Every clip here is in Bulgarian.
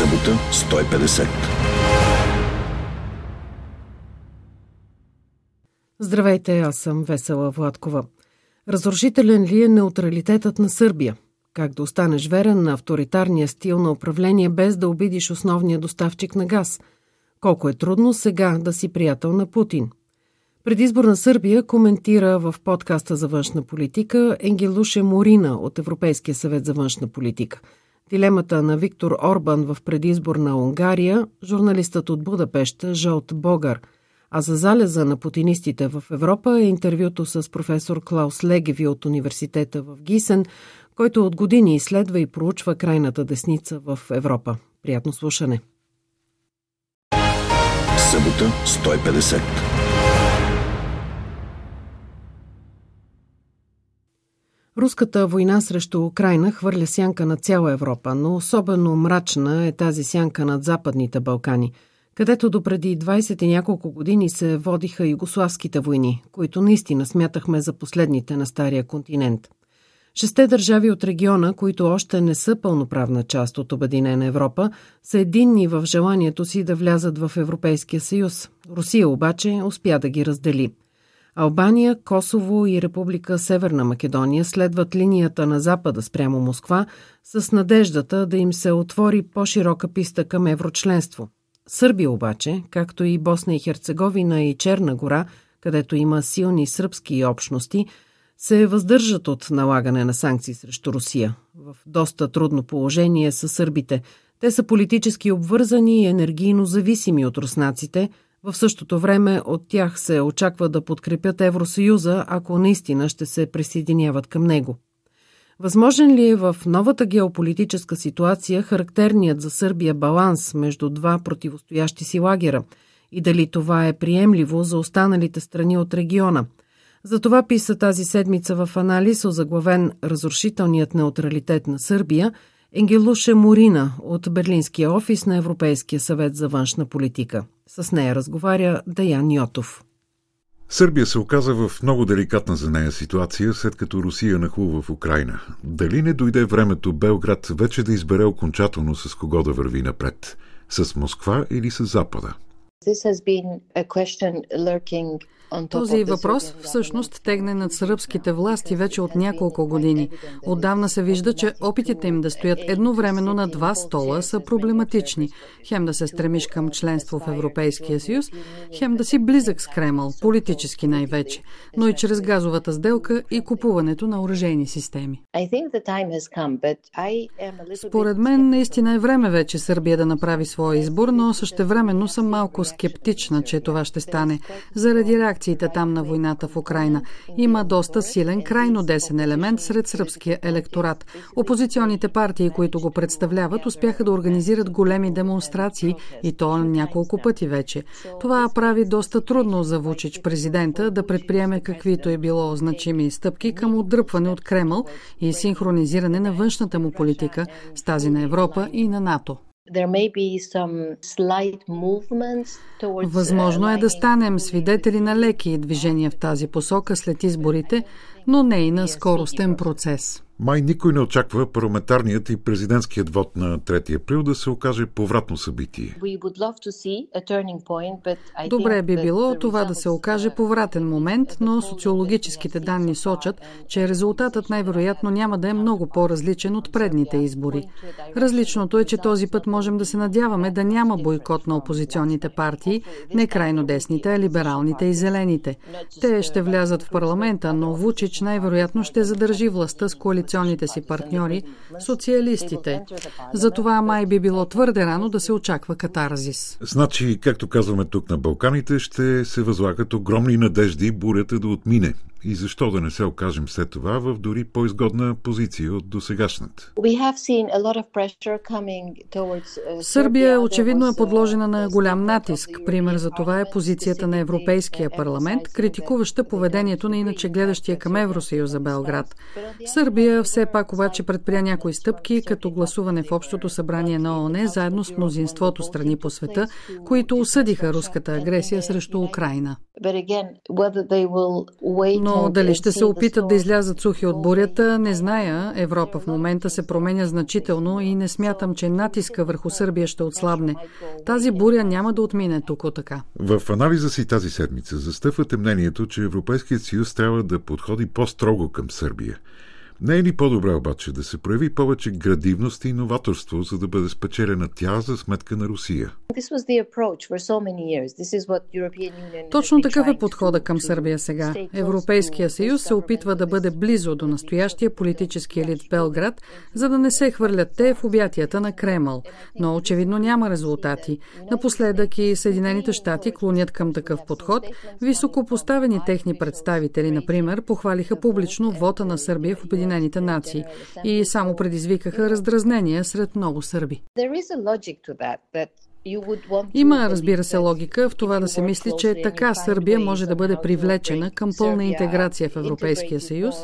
Събота 150. Здравейте, аз съм Весела Владкова. Разрушителен ли е неутралитетът на Сърбия? Как да останеш верен на авторитарния стил на управление без да обидиш основния доставчик на газ? Колко е трудно сега да си приятел на Путин? Предизбор на Сърбия коментира в подкаста за външна политика Енгелуше Морина от Европейския съвет за външна политика. Дилемата на Виктор Орбан в предизбор на Унгария, журналистът от Будапешта Жълт Богар – а за залеза на путинистите в Европа е интервюто с професор Клаус Легеви от университета в Гисен, който от години изследва и проучва крайната десница в Европа. Приятно слушане! Събота 150. Руската война срещу Украина хвърля сянка на цяла Европа, но особено мрачна е тази сянка над Западните Балкани – където допреди 20 и няколко години се водиха югославските войни, които наистина смятахме за последните на Стария континент. Шесте държави от региона, които още не са пълноправна част от Обединена Европа, са единни в желанието си да влязат в Европейския съюз. Русия обаче успя да ги раздели. Албания, Косово и Република Северна Македония следват линията на Запада спрямо Москва с надеждата да им се отвори по-широка писта към еврочленство – Сърбия обаче, както и Босна и Херцеговина и Черна гора, където има силни сръбски общности, се въздържат от налагане на санкции срещу Русия. В доста трудно положение са сърбите. Те са политически обвързани и енергийно зависими от руснаците. В същото време от тях се очаква да подкрепят Евросъюза, ако наистина ще се присъединяват към него. Възможен ли е в новата геополитическа ситуация характерният за Сърбия баланс между два противостоящи си лагера и дали това е приемливо за останалите страни от региона? За това писа тази седмица в анализ озаглавен Разрушителният неутралитет на Сърбия Енгелуше Морина от Берлинския офис на Европейския съвет за външна политика. С нея разговаря Даян Йотов. Сърбия се оказа в много деликатна за нея ситуация, след като Русия нахлува в Украина. Дали не дойде времето Белград вече да избере окончателно с кого да върви напред? С Москва или с Запада? This has been a question lurking този въпрос всъщност тегне над сръбските власти вече от няколко години. Отдавна се вижда, че опитите им да стоят едновременно на два стола са проблематични. Хем да се стремиш към членство в Европейския съюз, хем да си близък с Кремъл, политически най-вече, но и чрез газовата сделка и купуването на оръжейни системи. Според мен наистина е време вече Сърбия да направи своя избор, но същевременно съм малко скептична, че това ще стане, заради реакция реакциите там на войната в Украина. Има доста силен крайно десен елемент сред сръбския електорат. Опозиционните партии, които го представляват, успяха да организират големи демонстрации и то няколко пъти вече. Това прави доста трудно за Вучич президента да предприеме каквито е било значими стъпки към отдръпване от Кремъл и синхронизиране на външната му политика с тази на Европа и на НАТО. Възможно е да станем свидетели на леки движения в тази посока след изборите, но не и на скоростен процес. Май никой не очаква парламентарният и президентският вод на 3 април да се окаже повратно събитие. Добре би било това да се окаже повратен момент, но социологическите данни сочат, че резултатът най-вероятно няма да е много по-различен от предните избори. Различното е, че този път можем да се надяваме да няма бойкот на опозиционните партии, не крайно десните, а либералните и зелените. Те ще влязат в парламента, но Вучич най-вероятно ще задържи властта с коалиционните си партньори, социалистите. Затова май би било твърде рано да се очаква катарзис. Значи, както казваме тук на Балканите, ще се възлагат огромни надежди бурята да отмине и защо да не се окажем след това в дори по-изгодна позиция от досегашната? Uh, Сърбия очевидно е подложена на голям натиск. Пример за това е позицията на Европейския парламент, критикуваща поведението на иначе гледащия към Евросъюза Белград. Сърбия все пак обаче предприя някои стъпки, като гласуване в Общото събрание на ООН заедно с мнозинството страни по света, които осъдиха руската агресия срещу Украина. Но Но дали ще се опитат да излязат сухи от бурята, не зная. Европа в момента се променя значително и не смятам, че натиска върху Сърбия ще отслабне. Тази буря няма да отмине тук така. В анализа си тази седмица застъпвате мнението, че Европейският съюз трябва да подходи по-строго към Сърбия – не е ли по-добре обаче да се прояви повече градивност и новаторство, за да бъде спечелена тя за сметка на Русия? Точно такъв е подхода към Сърбия сега. Европейския съюз се опитва да бъде близо до настоящия политически елит в Белград, за да не се хвърлят те в обятията на Кремъл. Но очевидно няма резултати. Напоследък и Съединените щати клонят към такъв подход. Високопоставени техни представители, например, похвалиха публично вота на Сърбия в Обединените Обединените нации и само предизвикаха раздразнения сред много сърби. Има, разбира се, логика в това да се мисли, че така Сърбия може да бъде привлечена към пълна интеграция в Европейския съюз,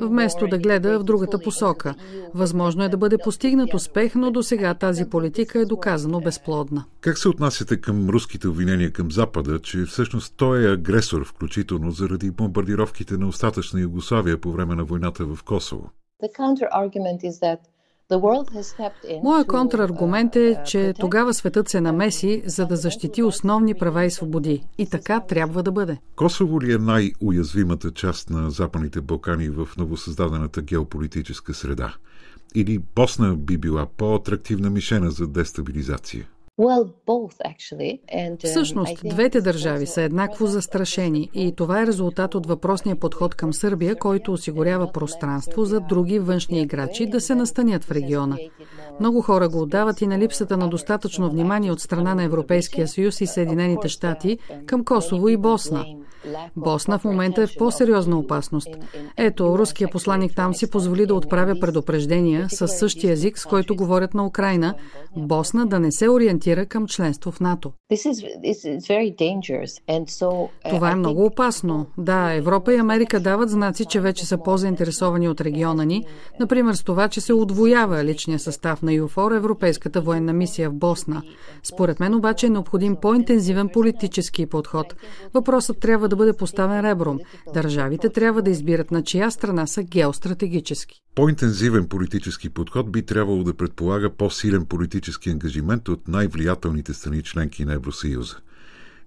вместо да гледа в другата посока. Възможно е да бъде постигнат успех, но до сега тази политика е доказано безплодна. Как се отнасяте към руските обвинения към Запада, че всъщност той е агресор, включително заради бомбардировките на остатъчна Югославия по време на войната в Косово? Моя контраргумент е, че тогава светът се намеси, за да защити основни права и свободи. И така трябва да бъде. Косово ли е най-уязвимата част на Западните Балкани в новосъздадената геополитическа среда? Или Босна би била по-атрактивна мишена за дестабилизация? Um, Всъщност, двете държави са еднакво застрашени и това е резултат от въпросния подход към Сърбия, който осигурява пространство за други външни играчи да се настанят в региона. Много хора го отдават и на липсата на достатъчно внимание от страна на Европейския съюз и Съединените щати към Косово и Босна. Босна в момента е по-сериозна опасност. Ето, руския посланник там си позволи да отправя предупреждения с същия език, с който говорят на Украина, Босна да не се ориентира към членство в НАТО. Това е много опасно. Да, Европа и Америка дават знаци, че вече са по-заинтересовани от региона ни, например с това, че се удвоява личния състав на ЮФОР, Европейската военна мисия в Босна. Според мен обаче е необходим по-интензивен политически подход. Въпросът трябва да бъде поставен ребром. Държавите трябва да избират на чия страна са геостратегически. По-интензивен политически подход би трябвало да предполага по-силен политически ангажимент от най-влиятелните страни членки на Евросъюза.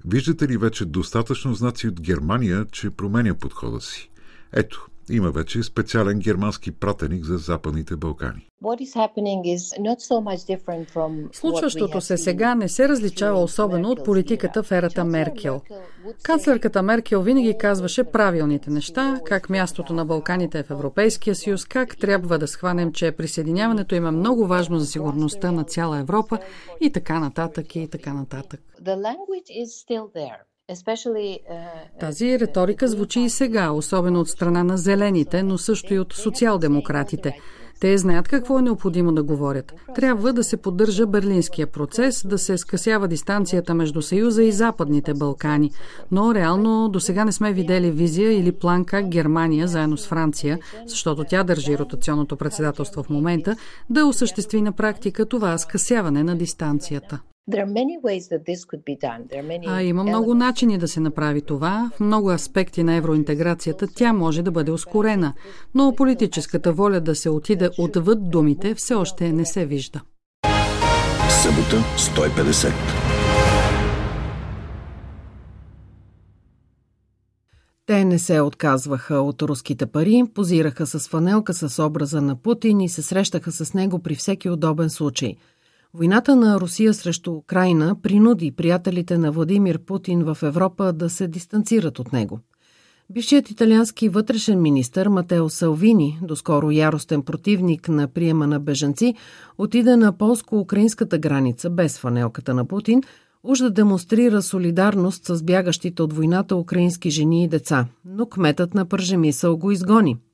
Виждате ли вече достатъчно знаци от Германия, че променя подхода си? Ето, има вече специален германски пратеник за Западните Балкани. Случващото се сега не се различава особено от политиката в ерата Меркел. Канцлерката Меркел винаги казваше правилните неща, как мястото на Балканите е в Европейския съюз, как трябва да схванем, че присъединяването им е много важно за сигурността на цяла Европа и така нататък и така нататък. Тази риторика звучи и сега, особено от страна на зелените, но също и от социал-демократите. Те знаят какво е необходимо да говорят. Трябва да се поддържа берлинския процес, да се скъсява дистанцията между Съюза и Западните Балкани. Но реално до сега не сме видели визия или план как Германия, заедно с Франция, защото тя държи ротационното председателство в момента, да осъществи на практика това скъсяване на дистанцията. А има много начини да се направи това. В много аспекти на евроинтеграцията тя може да бъде ускорена, но политическата воля да се отиде отвъд думите все още не се вижда. Събота 150. Те не се отказваха от руските пари, позираха с фанелка с образа на Путин и се срещаха с него при всеки удобен случай – Войната на Русия срещу Украина принуди приятелите на Владимир Путин в Европа да се дистанцират от него. Бившият италиански вътрешен министр Матео Салвини, доскоро яростен противник на приема на бежанци, отиде на полско-украинската граница без фанелката на Путин, уж да демонстрира солидарност с бягащите от войната украински жени и деца, но кметът на Пържемисъл го изгони –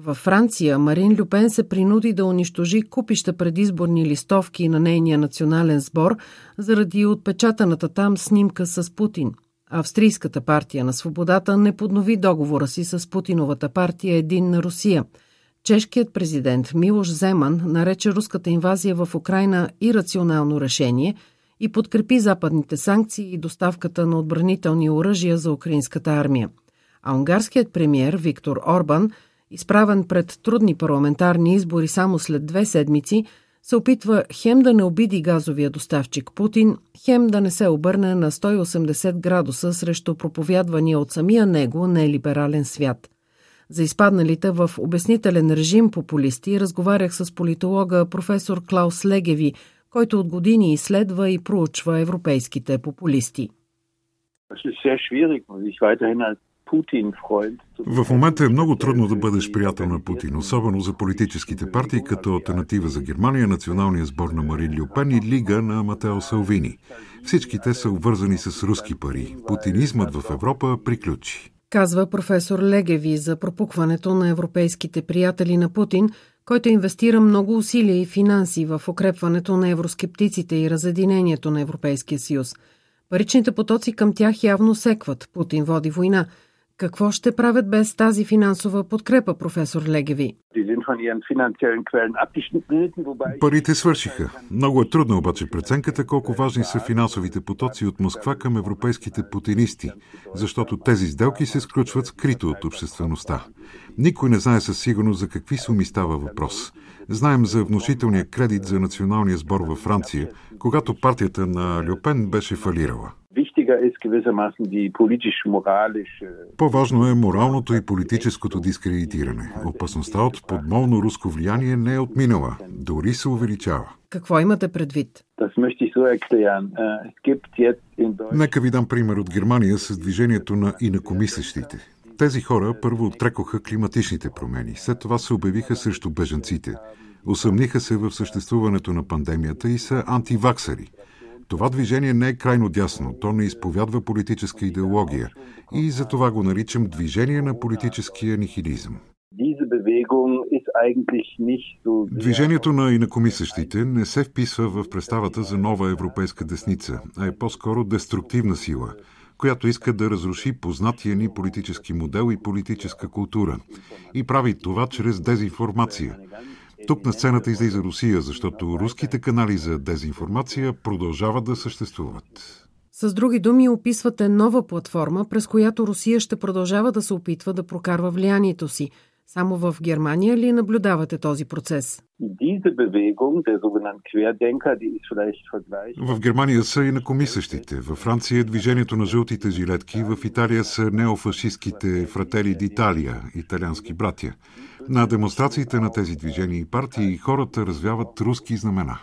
във Франция Марин Люпен се принуди да унищожи купища предизборни листовки на нейния национален сбор заради отпечатаната там снимка с Путин. Австрийската партия на свободата не поднови договора си с Путиновата партия Един на Русия. Чешкият президент Милош Земан нарече руската инвазия в Украина ирационално решение и подкрепи западните санкции и доставката на отбранителни оръжия за украинската армия – а унгарският премьер Виктор Орбан, изправен пред трудни парламентарни избори само след две седмици, се опитва хем да не обиди газовия доставчик Путин, хем да не се обърне на 180 градуса срещу проповядвания от самия него нелиберален свят. За изпадналите в обяснителен режим популисти разговарях с политолога професор Клаус Легеви, който от години изследва и проучва европейските популисти. В момента е много трудно да бъдеш приятел на Путин, особено за политическите партии, като альтернатива за Германия, Националния сбор на Марин Люпен и Лига на Матео Салвини. Всички те са обвързани с руски пари. Путинизмът в Европа приключи. Казва професор Легеви за пропукването на европейските приятели на Путин, който инвестира много усилия и финанси в укрепването на евроскептиците и разединението на Европейския съюз. Паричните потоци към тях явно секват. Путин води война – какво ще правят без тази финансова подкрепа, професор Легеви? Парите свършиха. Много е трудно обаче преценката колко важни са финансовите потоци от Москва към европейските путинисти, защото тези сделки се сключват скрито от обществеността. Никой не знае със сигурност за какви суми става въпрос. Знаем за внушителния кредит за националния сбор във Франция, когато партията на Люпен беше фалирала. По-важно е моралното и политическото дискредитиране. Опасността от подмолно руско влияние не е отминала, дори се увеличава. Какво имате предвид? Äh, Нека ви дам пример от Германия с движението на инакомислещите. Тези хора първо отрекоха климатичните промени, след това се обявиха срещу бежанците. Усъмниха се в съществуването на пандемията и са антиваксари. Това движение не е крайно дясно, то не изповядва политическа идеология и за това го наричам движение на политическия нихилизъм. Движението на инакомислящите не се вписва в представата за нова европейска десница, а е по-скоро деструктивна сила, която иска да разруши познатия ни политически модел и политическа култура. И прави това чрез дезинформация – тук на сцената излиза Русия, защото руските канали за дезинформация продължават да съществуват. С други думи, описвате нова платформа, през която Русия ще продължава да се опитва да прокарва влиянието си. Само в Германия ли наблюдавате този процес? В Германия са и накомисъщите. Във Франция е движението на жълтите жилетки, в Италия са неофашистските фратели d'Italia, италиански братя. На демонстрациите на тези движения и партии хората развяват руски знамена.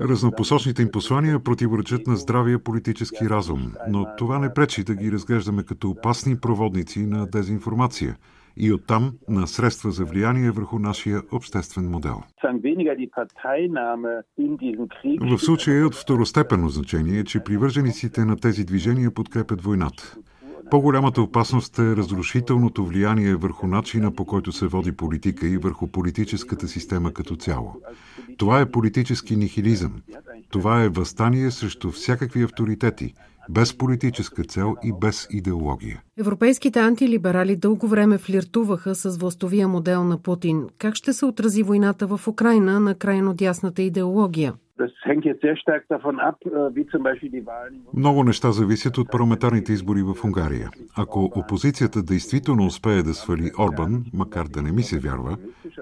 Разнопосочните им послания противоречат на здравия политически разум, но това не пречи да ги разглеждаме като опасни проводници на дезинформация и оттам на средства за влияние върху нашия обществен модел. В случая е от второстепенно значение, че привържениците на тези движения подкрепят войната. По-голямата опасност е разрушителното влияние върху начина по който се води политика и върху политическата система като цяло. Това е политически нихилизъм. Това е възстание срещу всякакви авторитети, без политическа цел и без идеология. Европейските антилиберали дълго време флиртуваха с властовия модел на Путин. Как ще се отрази войната в Украина на крайно дясната идеология? Много неща зависят от парламентарните избори в Унгария. Ако опозицията действително успее да свали Орбан, макар да не ми се вярва,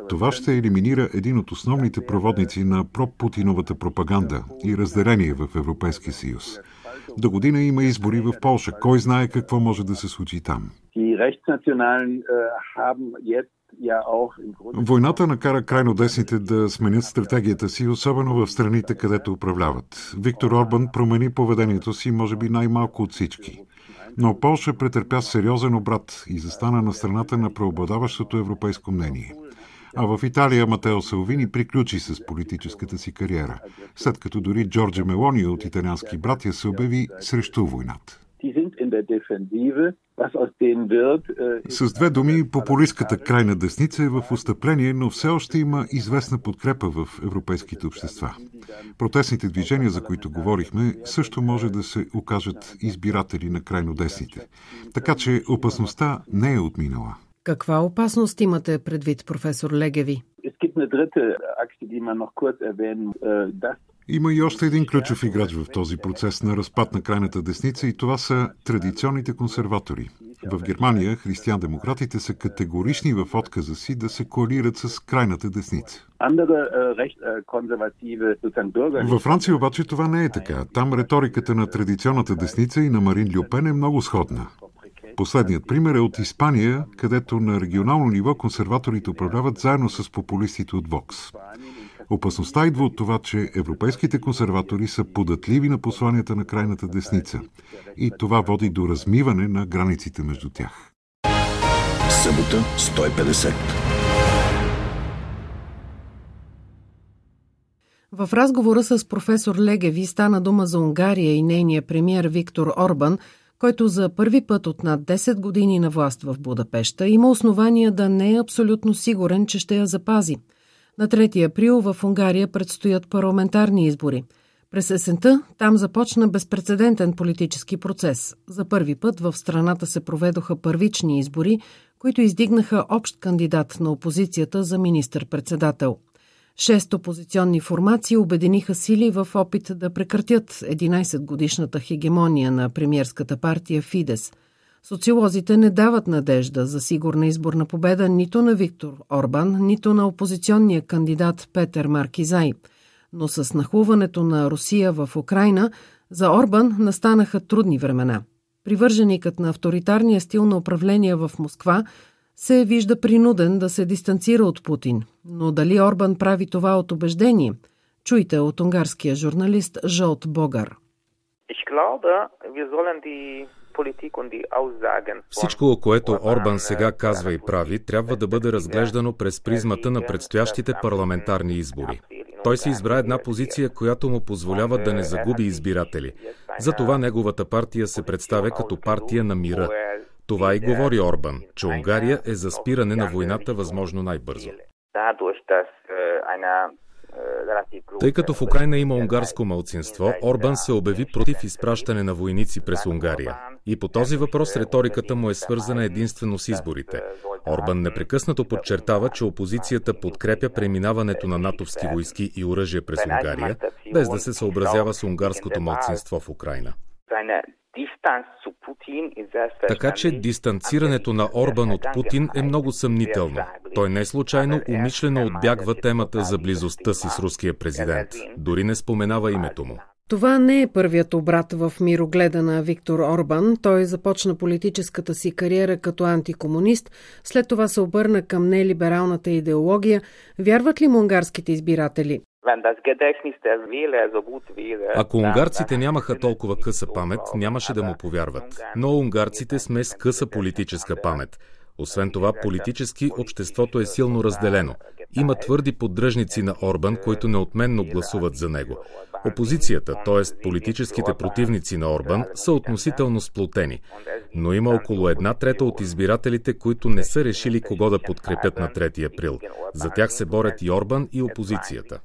това ще елиминира един от основните проводници на пропутиновата пропаганда и разделение в Европейския съюз. До година има избори в Польша. Кой знае какво може да се случи там? Войната накара крайно десните да сменят стратегията си, особено в страните, където управляват. Виктор Орбан промени поведението си, може би най-малко от всички. Но Полша претърпя сериозен обрат и застана на страната на преобладаващото европейско мнение. А в Италия Матео Салвини приключи с политическата си кариера, след като дори Джорджа Мелони от италиански братя се обяви срещу войната. С две думи, популистската крайна десница е в устъпление, но все още има известна подкрепа в европейските общества. Протестните движения, за които говорихме, също може да се окажат избиратели на крайно десните. Така че опасността не е отминала. Каква опасност имате предвид, професор Легеви? Има и още един ключов играч в този процес на разпад на крайната десница и това са традиционните консерватори. В Германия християн-демократите са категорични в отказа си да се коалират с крайната десница. Във Франция обаче това не е така. Там риториката на традиционната десница и на Марин Люпен е много сходна. Последният пример е от Испания, където на регионално ниво консерваторите управляват заедно с популистите от Вокс. Опасността идва от това, че европейските консерватори са податливи на посланията на крайната десница и това води до размиване на границите между тях. Събота 150. В разговора с професор Легеви стана дума за Унгария и нейния премьер Виктор Орбан, който за първи път от над 10 години на власт в Будапешта има основания да не е абсолютно сигурен, че ще я запази – на 3 април в Унгария предстоят парламентарни избори. През есента там започна безпредседентен политически процес. За първи път в страната се проведоха първични избори, които издигнаха общ кандидат на опозицията за министър-председател. Шест опозиционни формации обединиха сили в опит да прекратят 11-годишната хегемония на премьерската партия Фидес – Социолозите не дават надежда за сигурна изборна победа нито на Виктор Орбан, нито на опозиционния кандидат Петър Маркизай. Но с нахлуването на Русия в Украина за Орбан настанаха трудни времена. Привърженикът на авторитарния стил на управление в Москва се вижда принуден да се дистанцира от Путин. Но дали Орбан прави това от убеждение? Чуйте от унгарския журналист Жолт Богар. Всичко, което Орбан сега казва и прави, трябва да бъде разглеждано през призмата на предстоящите парламентарни избори. Той си избра една позиция, която му позволява да не загуби избиратели. Затова неговата партия се представя като партия на мира. Това и говори Орбан, че Унгария е за спиране на войната възможно най-бързо. Тъй като в Украина има унгарско малцинство, Орбан се обяви против изпращане на войници през Унгария. И по този въпрос риториката му е свързана единствено с изборите. Орбан непрекъснато подчертава, че опозицията подкрепя преминаването на натовски войски и оръжие през Унгария, без да се съобразява с унгарското малцинство в Украина. Така че дистанцирането на Орбан от Путин е много съмнително. Той не случайно умишлено отбягва темата за близостта си с руския президент. Дори не споменава името му. Това не е първият обрат в мирогледа на Виктор Орбан. Той започна политическата си кариера като антикомунист, след това се обърна към нелибералната идеология. Вярват ли му унгарските избиратели? Ако унгарците нямаха толкова къса памет, нямаше да му повярват. Но унгарците сме с къса политическа памет. Освен това, политически обществото е силно разделено. Има твърди поддръжници на Орбан, които неотменно гласуват за него. Опозицията, т.е. политическите противници на Орбан, са относително сплотени. Но има около една трета от избирателите, които не са решили кого да подкрепят на 3 април. За тях се борят и Орбан и опозицията.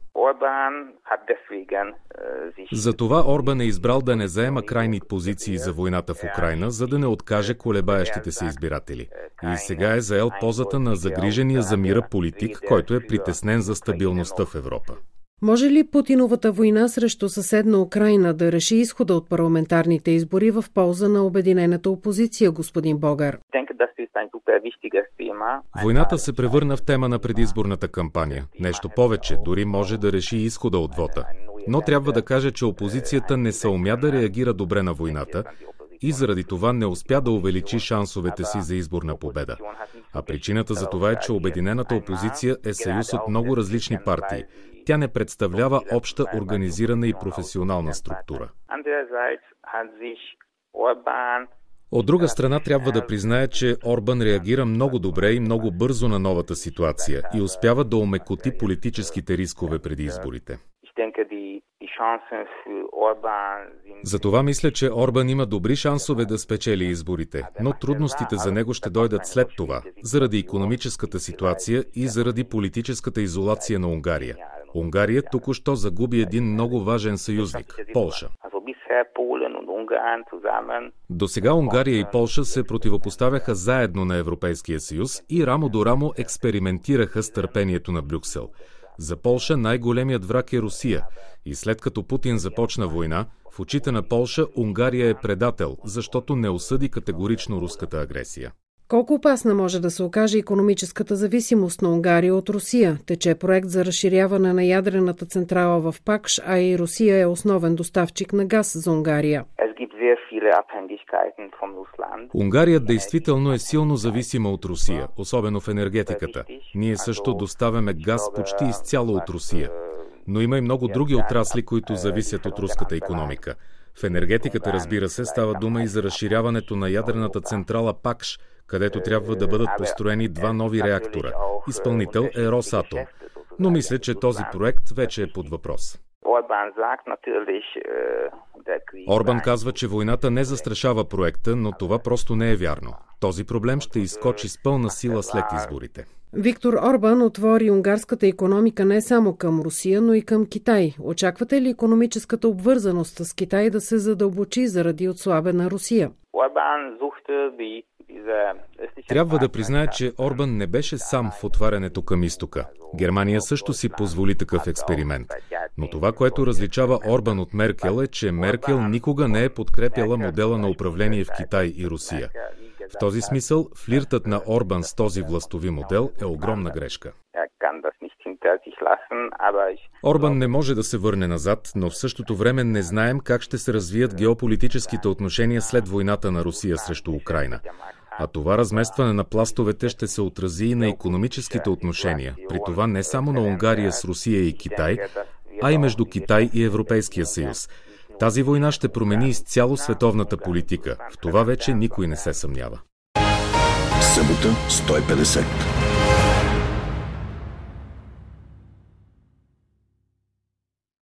Затова Орбан е избрал да не заема крайни позиции за войната в Украина, за да не откаже колебаещите се избиратели. И сега е заел позата на загрижения за мира политик, който е притеснен за стабилността в Европа. Може ли Путиновата война срещу съседна Украина да реши изхода от парламентарните избори в полза на обединената опозиция, господин Богар? Войната се превърна в тема на предизборната кампания. Нещо повече, дори може да реши изхода от вота. Но трябва да кажа, че опозицията не съумя да реагира добре на войната и заради това не успя да увеличи шансовете си за изборна победа. А причината за това е, че Обединената опозиция е съюз от много различни партии. Тя не представлява обща организирана и професионална структура. От друга страна трябва да призная, че Орбан реагира много добре и много бързо на новата ситуация и успява да омекоти политическите рискове преди изборите. Затова мисля, че Орбан има добри шансове да спечели изборите, но трудностите за него ще дойдат след това, заради економическата ситуация и заради политическата изолация на Унгария. Унгария току-що загуби един много важен съюзник – Полша. До сега Унгария и Полша се противопоставяха заедно на Европейския съюз и рамо до рамо експериментираха с търпението на Брюксел. За Полша най-големият враг е Русия. И след като Путин започна война, в очите на Полша Унгария е предател, защото не осъди категорично руската агресия. Колко опасна може да се окаже економическата зависимост на Унгария от Русия? Тече проект за разширяване на ядрената централа в Пакш, а и Русия е основен доставчик на газ за Унгария. Унгария действително е силно зависима от Русия, особено в енергетиката. Ние също доставяме газ почти изцяло от Русия. Но има и много други отрасли, които зависят от руската економика. В енергетиката, разбира се, става дума и за разширяването на ядрената централа Пакш, където трябва да бъдат построени два нови реактора. Изпълнител е Росатом. Но мисля, че този проект вече е под въпрос. Орбан казва, че войната не застрашава проекта, но това просто не е вярно. Този проблем ще изкочи с пълна сила след изборите. Виктор Орбан отвори унгарската економика не само към Русия, но и към Китай. Очаквате ли економическата обвързаност с Китай да се задълбочи заради отслабена Русия? Трябва да призная, че Орбан не беше сам в отварянето към изтока. Германия също си позволи такъв експеримент. Но това, което различава Орбан от Меркел е, че Меркел никога не е подкрепяла модела на управление в Китай и Русия. В този смисъл, флиртът на Орбан с този властови модел е огромна грешка. Орбан не може да се върне назад, но в същото време не знаем как ще се развият геополитическите отношения след войната на Русия срещу Украина. А това разместване на пластовете ще се отрази и на економическите отношения, при това не само на Унгария с Русия и Китай, а и между Китай и Европейския съюз. Тази война ще промени изцяло световната политика. В това вече никой не се съмнява. Събота 150.